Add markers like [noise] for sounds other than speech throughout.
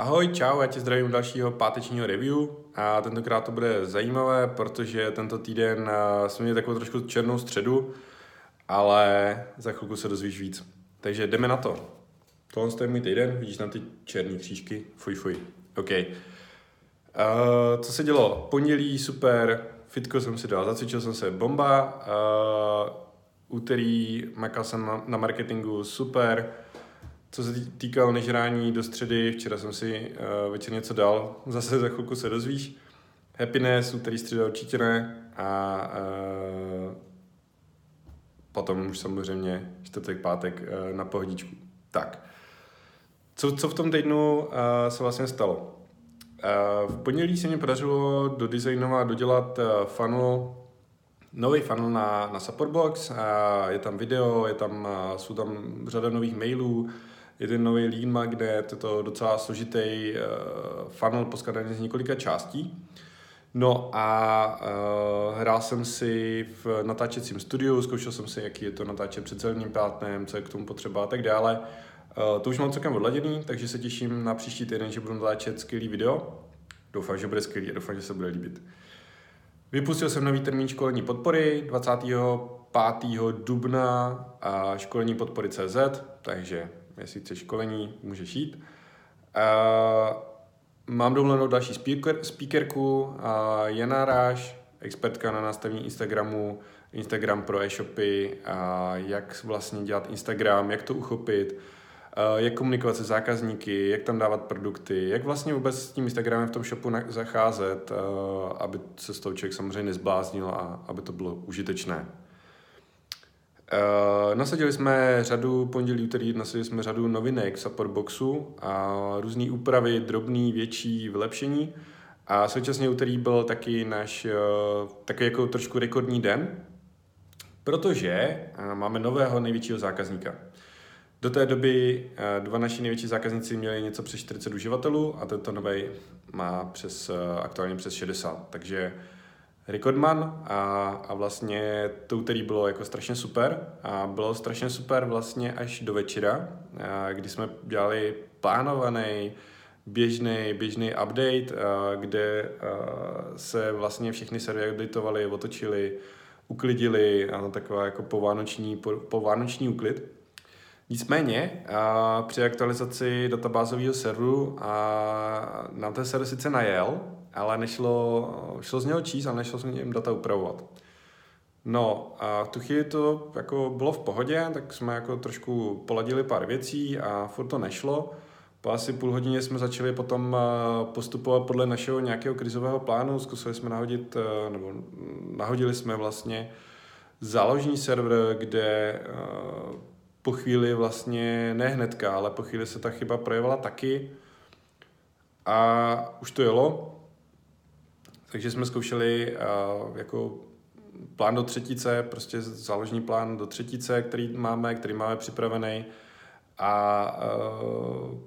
Ahoj, čau, já tě zdravím u dalšího pátečního review a tentokrát to bude zajímavé, protože tento týden eh, jsme měli takovou trošku černou středu, ale za chvilku se dozvíš víc. Takže jdeme na to. Tohle je můj týden, vidíš tam ty černé křížky, fuj fuj. OK. Uh, co se dělo? Pondělí, super, fitko jsem si dal, zacvičil jsem se, bomba. Uh, úterý makal jsem na, na marketingu, super. Co se týkalo nežrání do středy, včera jsem si uh, večer něco dal, zase za chvilku se dozvíš. Happiness, úterý, středa určitě ne. A uh, potom už samozřejmě čtvrtek, pátek uh, na pohodičku. Tak. Co, co v tom týdnu uh, se vlastně stalo? Uh, v pondělí se mi podařilo do dodělat uh, funnel, nový funnel na, na Supportbox. Je tam video, je tam, jsou tam řada nových mailů, je ten nový lean magnet, je to docela složitý uh, funnel poskládaný z několika částí. No a uh, hrál jsem si v natáčecím studiu, zkoušel jsem si, jaký je to natáčet před celým plátnem, co je k tomu potřeba a tak dále. Uh, to už mám celkem odladěný, takže se těším na příští týden, že budu natáčet skvělý video. Doufám, že bude skvělý a doufám, že se bude líbit. Vypustil jsem nový termín školení podpory 25. dubna a školení podpory CZ, takže jestli chceš školení, můžeš jít. Mám domluvenou další speaker, speakerku, uh, Jana Ráš, expertka na nastavení Instagramu, Instagram pro e-shopy, jak vlastně dělat Instagram, jak to uchopit, jak komunikovat se zákazníky, jak tam dávat produkty, jak vlastně vůbec s tím Instagramem v tom shopu zacházet, aby se s tou člověk samozřejmě nezbláznil a aby to bylo užitečné. Uh, nasadili jsme řadu pondělí, úterý, nasadili jsme řadu novinek v Supportboxu a různé úpravy, drobný, větší vylepšení. A současně úterý byl taky náš uh, taky jako trošku rekordní den, protože uh, máme nového největšího zákazníka. Do té doby dva naši největší zákazníci měli něco přes 40 uživatelů a tento nový má přes, aktuálně přes 60. Takže Recordman a, a vlastně to úterý bylo jako strašně super a bylo strašně super vlastně až do večera, kdy jsme dělali plánovaný běžný, běžný update, kde se vlastně všechny servery updateovaly, otočili, uklidili, a taková jako povánoční, po, povánoční uklid. Nicméně a, při aktualizaci databázového serveru a, nám ten server sice najel, ale nešlo, šlo z něho číst, ale nešlo s ním data upravovat. No a v tu chvíli to jako bylo v pohodě, tak jsme jako trošku poladili pár věcí a furt to nešlo. Po asi půl hodině jsme začali potom eh, postupovat podle našeho nějakého krizového plánu, zkusili jsme nahodit, eh, nebo nahodili jsme vlastně záložní server, kde eh, po chvíli vlastně, ne hnedka, ale po chvíli se ta chyba projevila taky a už to jelo, takže jsme zkoušeli uh, jako plán do třetice, prostě záložní plán do třetice, který máme, který máme připravený a uh,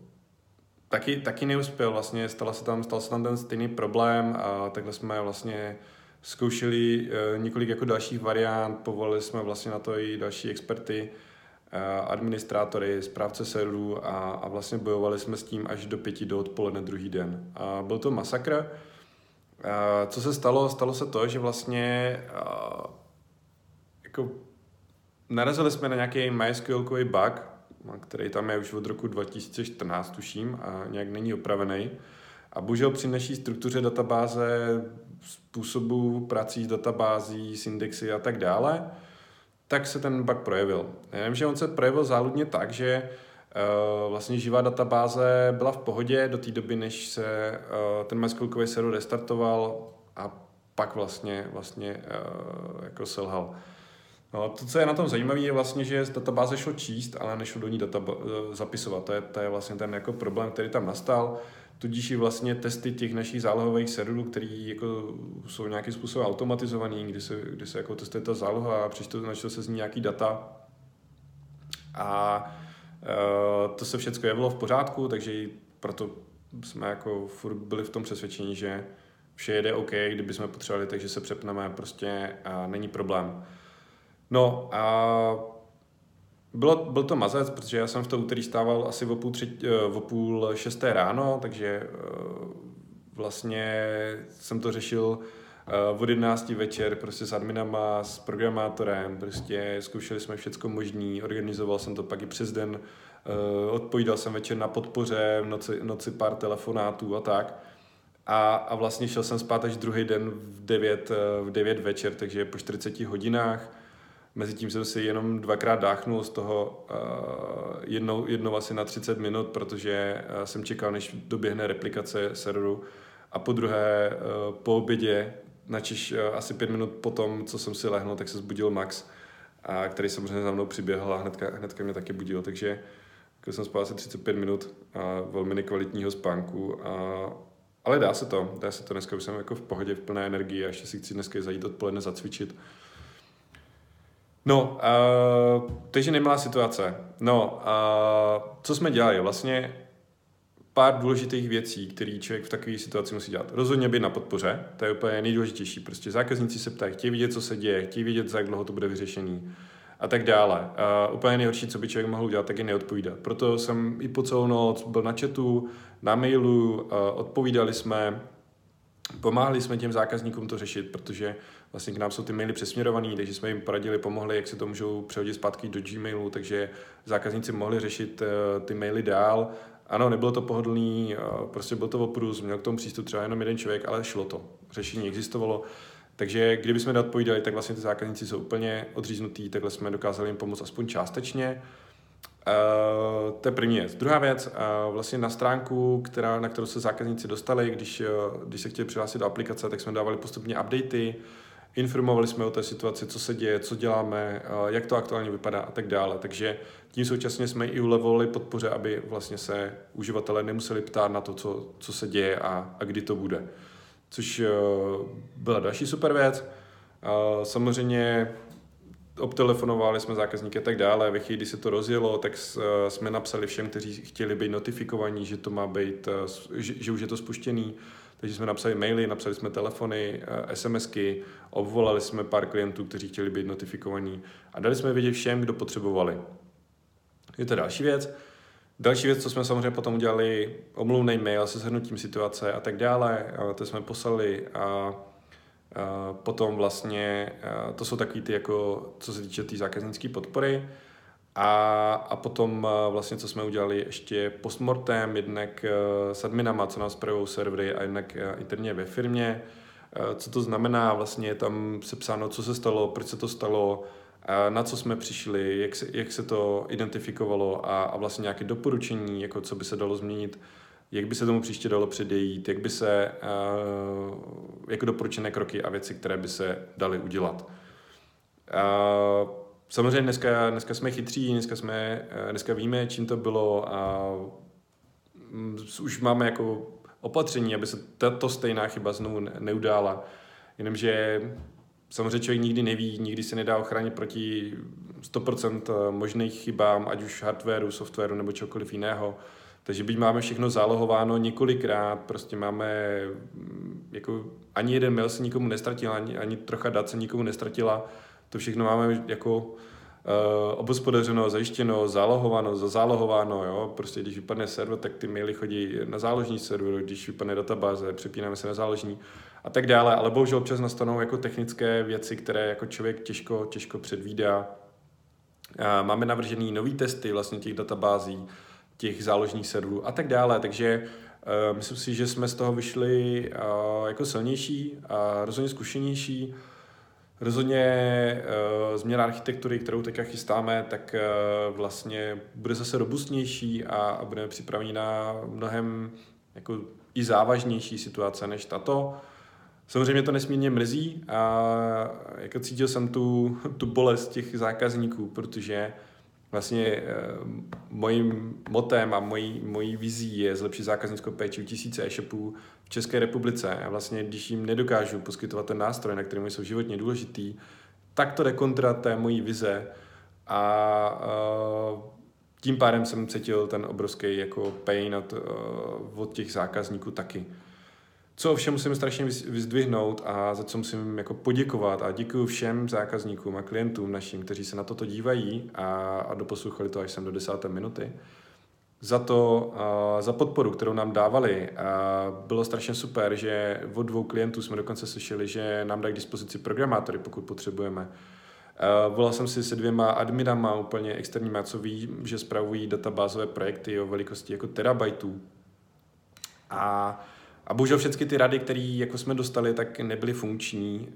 taky, taky neuspěl vlastně, stal se tam, stal se tam ten stejný problém a takhle jsme vlastně zkoušeli uh, několik jako dalších variant, povolili jsme vlastně na to i další experty, uh, administrátory, správce serverů a, a vlastně bojovali jsme s tím až do pěti do odpoledne druhý den. A byl to masakr, co se stalo? Stalo se to, že vlastně jako narazili jsme na nějaký MySQLkový bug, který tam je už od roku 2014, tuším, a nějak není opravený. A bohužel při naší struktuře databáze, způsobu prací s databází, s indexy a tak dále, tak se ten bug projevil. Já vím, že on se projevil záludně tak, že Eh, vlastně živá databáze byla v pohodě do té doby, než se eh, ten MySQLkový server restartoval a pak vlastně, vlastně eh, jako selhal. No, to, co je na tom zajímavé, je vlastně, že z databáze šlo číst, ale nešlo do ní data zapisovat. To je, to je vlastně ten jako problém, který tam nastal. Tudíž i vlastně testy těch našich zálohových serverů, které jako jsou nějakým způsobem automatizovaný, kdy se, kdy se jako testuje ta záloha a načtou se z ní nějaký data. A Eh, to se všechno jevilo v pořádku, takže proto jsme jako furt byli v tom přesvědčení, že vše jede OK, kdyby jsme potřebovali, takže se přepneme, prostě a není problém. No a bylo, byl to mazec, protože já jsem v to úterý stával asi o půl, tři, eh, o půl šesté ráno, takže vlastně jsem to řešil od 11 večer prostě s adminama, s programátorem, prostě zkoušeli jsme všecko možný, organizoval jsem to pak i přes den, odpovídal jsem večer na podpoře, v noci, noci pár telefonátů a tak. A, a vlastně šel jsem spát až druhý den v 9, v 9 večer, takže po 40 hodinách. Mezitím jsem si jenom dvakrát dáchnul, z toho uh, jednou, jednou asi na 30 minut, protože uh, jsem čekal, než doběhne replikace serveru. A po druhé, uh, po obědě, načež uh, asi pět minut po tom, co jsem si lehnul, tak se zbudil Max, a který samozřejmě za mnou přiběhl a hnedka, hnedka mě taky budil. Takže jako jsem spal asi 35 minut a velmi nekvalitního spánku a ale dá se to, dá se to, dneska už jsem jako v pohodě, v plné energii a ještě si chci dneska zajít odpoledne zacvičit. No, uh, takže nemalá situace. No, uh, co jsme dělali? Vlastně pár důležitých věcí, které člověk v takové situaci musí dělat. Rozhodně být na podpoře, to je úplně nejdůležitější. Prostě zákazníci se ptají, chtějí vidět, co se děje, chtějí vidět, za jak dlouho to bude vyřešený a tak dále. Uh, úplně nejhorší, co by člověk mohl udělat, tak je neodpovídat. Proto jsem i po celou noc byl na chatu, na mailu, odpovídali jsme, pomáhali jsme těm zákazníkům to řešit, protože vlastně k nám jsou ty maily přesměrované, takže jsme jim poradili, pomohli, jak si to můžou přehodit zpátky do Gmailu, takže zákazníci mohli řešit uh, ty maily dál. Ano, nebylo to pohodlný, uh, prostě byl to oprus, měl k tomu přístup třeba jenom jeden člověk, ale šlo to. Řešení existovalo. Takže kdybychom neodpovídali, tak vlastně ty zákazníci jsou úplně odříznutí, takhle jsme dokázali jim pomoct aspoň částečně. Uh, to je první věc. Druhá věc, uh, vlastně na stránku, která, na kterou se zákazníci dostali, když, uh, když se chtěli přihlásit do aplikace, tak jsme dávali postupně updaty, informovali jsme o té situaci, co se děje, co děláme, jak to aktuálně vypadá a tak dále. Takže tím současně jsme i ulevovali podpoře, aby vlastně se uživatelé nemuseli ptát na to, co, co se děje a, a kdy to bude což eh, byla další super věc. Samozřejmě obtelefonovali jsme zákazníky a tak dále. Ve chvíli, kdy se to rozjelo, tak eh, jsme napsali všem, kteří chtěli být notifikovaní, že to má být, eh, že, už je to spuštěný. Takže jsme napsali maily, napsali jsme telefony, SMSky, obvolali jsme pár klientů, kteří chtěli být notifikovaní a dali jsme vědět všem, kdo potřebovali. Je to další věc. Další věc, co jsme samozřejmě potom udělali, omluvný mail se shrnutím situace a tak dále, a to jsme poslali a, a potom vlastně, to jsou takový ty jako, co se týče té tý zákaznické podpory, a, a potom vlastně, co jsme udělali ještě postmortem, jednak s adminama, co nás pravou servery a jednak interně ve firmě, co to znamená, vlastně je tam sepsáno, co se stalo, proč se to stalo, na co jsme přišli, jak se, jak se to identifikovalo a, a vlastně nějaké doporučení, jako co by se dalo změnit, jak by se tomu příště dalo předejít, jak by se, jako doporučené kroky a věci, které by se daly udělat. Uh, samozřejmě dneska, dneska jsme chytří, dneska, jsme, dneska víme, čím to bylo a mm, už máme jako opatření, aby se tato stejná chyba znovu neudála. Jenomže samozřejmě člověk nikdy neví, nikdy se nedá ochránit proti 100% eh, možných chybám, ať už hardwareu, softwaru nebo čokoliv jiného. Takže byť máme všechno zálohováno několikrát, prostě máme, mm, jako ani jeden mail se nikomu nestratil, ani, ani trocha dat se nikomu nestratila, to všechno máme jako uh, obospodařeno, zajištěno, zálohováno, zazálohováno, jo, prostě když vypadne server, tak ty maily chodí na záložní server, když vypadne databáze, přepínáme se na záložní a tak dále, ale bohužel občas nastanou jako technické věci, které jako člověk těžko, těžko předvídá. Máme navržený nový testy vlastně těch databází, těch záložních serverů a tak dále, takže uh, myslím si, že jsme z toho vyšli uh, jako silnější a rozhodně zkušenější. Rozhodně uh, změna architektury, kterou teďka chystáme, tak uh, vlastně bude zase robustnější a, a budeme připraveni na mnohem jako i závažnější situace než tato. Samozřejmě to nesmírně mrzí a jako cítil jsem tu, [laughs] tu bolest těch zákazníků, protože vlastně e, mojím motem a mojí, mojí vizí je zlepšit zákaznickou péči u tisíce e-shopů České republice a vlastně když jim nedokážu poskytovat ten nástroj, na kterým jsou životně důležitý, tak to jde kontra té mojí vize a uh, tím pádem jsem cítil ten obrovský jako pain od, uh, od těch zákazníků taky. Co ovšem musím strašně vyzdvihnout a za co musím jako poděkovat a děkuji všem zákazníkům a klientům našim, kteří se na toto dívají a, a doposlouchali to až sem do desáté minuty, za to, za podporu, kterou nám dávali. Bylo strašně super, že od dvou klientů jsme dokonce slyšeli, že nám dají k dispozici programátory, pokud potřebujeme. Volal jsem si se dvěma adminama úplně externíma, co ví, že spravují databázové projekty o velikosti jako terabajtů. A, a bohužel všechny ty rady, které jako jsme dostali, tak nebyly funkční.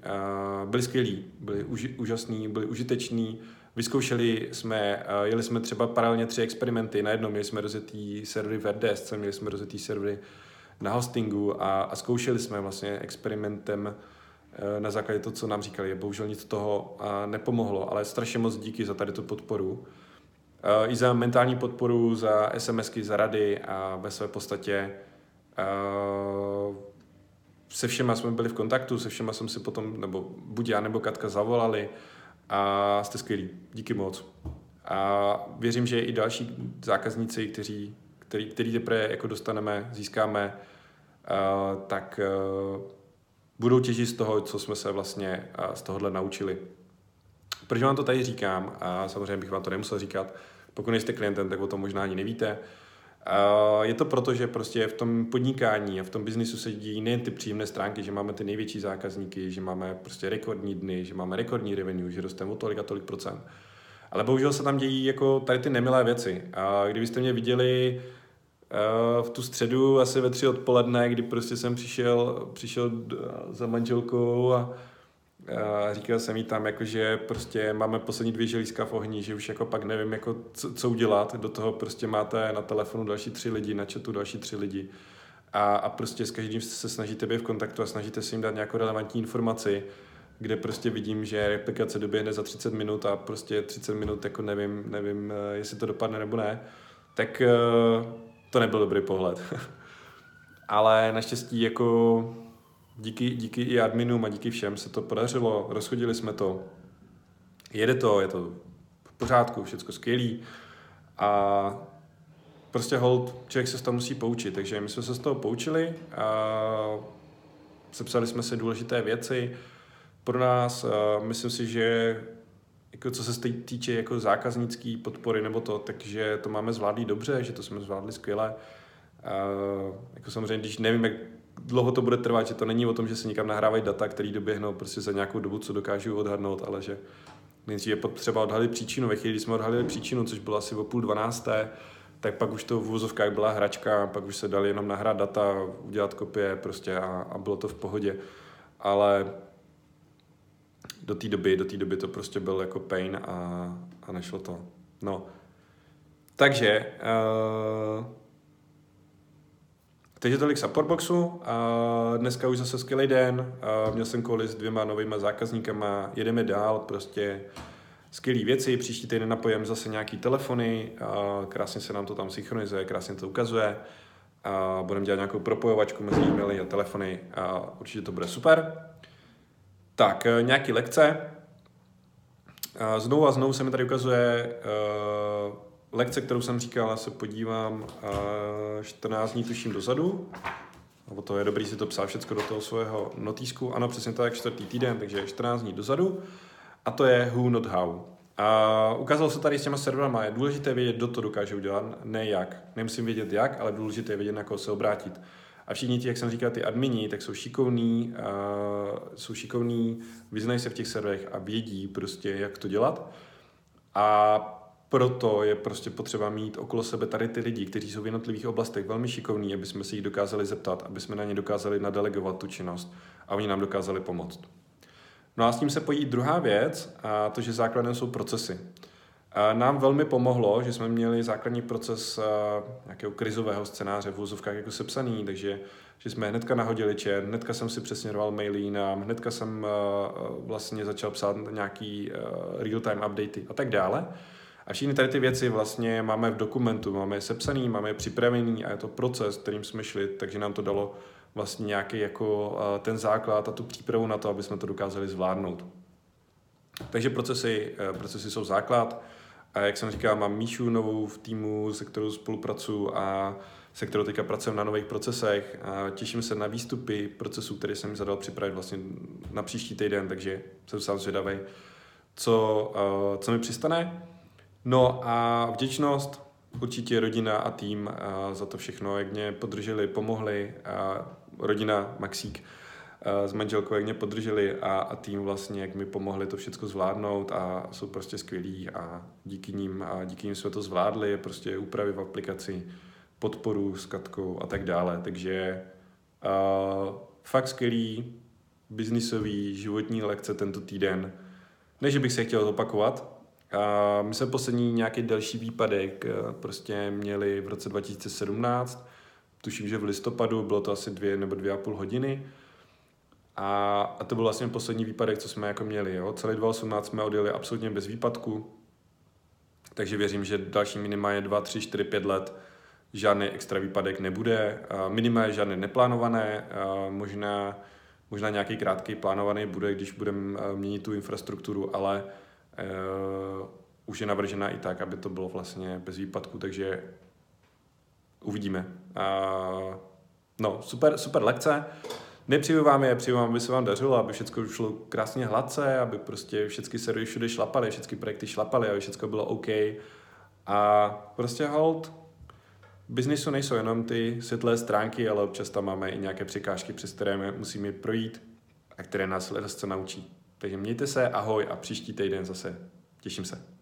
Byly skvělí, byly uži, úžasný, byly užitečný, Vyzkoušeli jsme, jeli jsme třeba paralelně tři experimenty. Na jednom měli jsme rozjetý servery v RDS, měli jsme rozjetý servery na hostingu a, a zkoušeli jsme vlastně experimentem e, na základě toho, co nám říkali. Bohužel nic toho nepomohlo, ale strašně moc díky za tady tu podporu. I za mentální podporu, za SMSky, za rady a ve své podstatě se všema jsme byli v kontaktu, se všema jsem si potom, nebo buď já nebo Katka zavolali, a jste skvělí. Díky moc. A věřím, že i další zákazníci, kteří, který, který teprve jako dostaneme, získáme, uh, tak uh, budou těžit z toho, co jsme se vlastně uh, z tohohle naučili. Proč vám to tady říkám? A samozřejmě bych vám to nemusel říkat. Pokud nejste klientem, tak o tom možná ani nevíte. Je to proto, že prostě v tom podnikání a v tom biznisu se dějí nejen ty příjemné stránky, že máme ty největší zákazníky, že máme prostě rekordní dny, že máme rekordní revenue, že rosteme o tolik a tolik procent. Ale bohužel se tam dějí jako tady ty nemilé věci. A kdybyste mě viděli v tu středu asi ve tři odpoledne, kdy prostě jsem přišel, přišel za manželkou a a říkal jsem jí tam, jako, že prostě máme poslední dvě želízka v ohni, že už jako pak nevím, jako, co, co udělat. Do toho prostě máte na telefonu další tři lidi, na chatu další tři lidi. A, a prostě s každým se snažíte být v kontaktu a snažíte si jim dát nějakou relevantní informaci, kde prostě vidím, že replikace doběhne za 30 minut a prostě 30 minut jako nevím, nevím, eh, jestli to dopadne nebo ne, tak eh, to nebyl dobrý pohled. [laughs] Ale naštěstí jako díky, díky i adminům a díky všem se to podařilo, rozchodili jsme to, jede to, je to v pořádku, všechno skvělý. A prostě hold, člověk se z toho musí poučit, takže my jsme se z toho poučili a sepsali jsme si důležité věci. Pro nás, myslím si, že jako co se týče jako zákaznické podpory nebo to, takže to máme zvládli dobře, že to jsme zvládli skvěle. A jako samozřejmě, když nevím, jak dlouho to bude trvat, že to není o tom, že se někam nahrávají data, které doběhnou prostě za nějakou dobu, co dokážu odhadnout, ale že nejdřív je potřeba odhalit příčinu. Ve chvíli, kdy jsme odhalili příčinu, což bylo asi o půl dvanácté, tak pak už to v úvozovkách byla hračka, pak už se dali jenom nahrát data, udělat kopie prostě a, a bylo to v pohodě. Ale do té doby, do té doby to prostě byl jako pain a, a nešlo to. No. Takže uh, takže tolik Supportboxu. A dneska už zase skvělý den. A měl jsem kouli s dvěma novýma zákazníkama. Jedeme dál, prostě skvělé věci. Příští týden napojem zase nějaký telefony. A krásně se nám to tam synchronizuje, krásně to ukazuje. A budeme dělat nějakou propojovačku mezi e-maily a telefony a určitě to bude super. Tak, e, nějaký lekce. Znovu a znovu se mi tady ukazuje uh, lekce, kterou jsem říkal, se podívám 14 dní tuším dozadu. Nebo to je dobrý si to psát všechno do toho svého notýsku. Ano, přesně tak, čtvrtý týden, takže 14 dní dozadu. A to je who, not how. A ukázalo se tady s těma serverama, je důležité vědět, kdo to dokáže udělat, ne jak. Nemusím vědět jak, ale důležité je vědět, na koho se obrátit. A všichni ti, jak jsem říkal, ty admini, tak jsou šikovní, uh, jsou šikovní, vyznají se v těch serverech a vědí prostě, jak to dělat. A proto je prostě potřeba mít okolo sebe tady ty lidi, kteří jsou v jednotlivých oblastech velmi šikovní, aby jsme si jich dokázali zeptat, aby jsme na ně dokázali nadelegovat tu činnost a oni nám dokázali pomoct. No a s tím se pojí druhá věc, a to, že základem jsou procesy. A nám velmi pomohlo, že jsme měli základní proces nějakého krizového scénáře v úzovkách jako sepsaný, takže že jsme hnedka nahodili čer, hnedka jsem si přesměroval maily jinam, hnedka jsem vlastně začal psát nějaký real-time updaty a tak dále. A všechny tady ty věci vlastně máme v dokumentu, máme je sepsaný, máme je připravený a je to proces, kterým jsme šli, takže nám to dalo vlastně nějaký jako ten základ a tu přípravu na to, aby jsme to dokázali zvládnout. Takže procesy, e, procesy jsou základ. A jak jsem říkal, mám Míšu novou v týmu, se kterou spolupracuju a se kterou teďka pracujeme na nových procesech. A těším se na výstupy procesů, které jsem zadal připravit vlastně na příští týden, takže jsem sám zvědavý, co, co mi přistane. No a vděčnost určitě rodina a tým uh, za to všechno, jak mě podrželi, pomohli. Uh, rodina Maxík s manželkou, jak mě podrželi a, a tým vlastně, jak mi pomohli to všechno zvládnout a jsou prostě skvělí a díky ním, a díky ním jsme to zvládli, prostě úpravy v aplikaci, podporu s Katkou a tak dále. Takže uh, fakt skvělý biznisový životní lekce tento týden. Ne, že bych se chtěl zopakovat. Uh, my jsme poslední nějaký další výpadek uh, prostě měli v roce 2017. Tuším, že v listopadu bylo to asi dvě nebo dvě a půl hodiny. A, a to byl vlastně poslední výpadek, co jsme jako měli. Jo? Celý 2018 jsme odjeli absolutně bez výpadku. Takže věřím, že další minimálně 2, 3, 4, 5 let žádný extra výpadek nebude. Minimálně žádné neplánované, možná, možná nějaký krátký plánovaný bude, když budeme měnit tu infrastrukturu, ale uh, už je navržena i tak, aby to bylo vlastně bez výpadku, takže uvidíme. Uh, no, super, super lekce. Nepřeju vám je, přeju vám, aby se vám dařilo, aby všechno šlo krásně hladce, aby prostě všechny servery všude šlapaly, všechny projekty šlapaly, aby všechno bylo OK. A prostě hold, biznisu nejsou jenom ty světlé stránky, ale občas tam máme i nějaké překážky, přes které musíme jít a které nás lehce naučí. Takže mějte se, ahoj a příští týden zase. Těším se.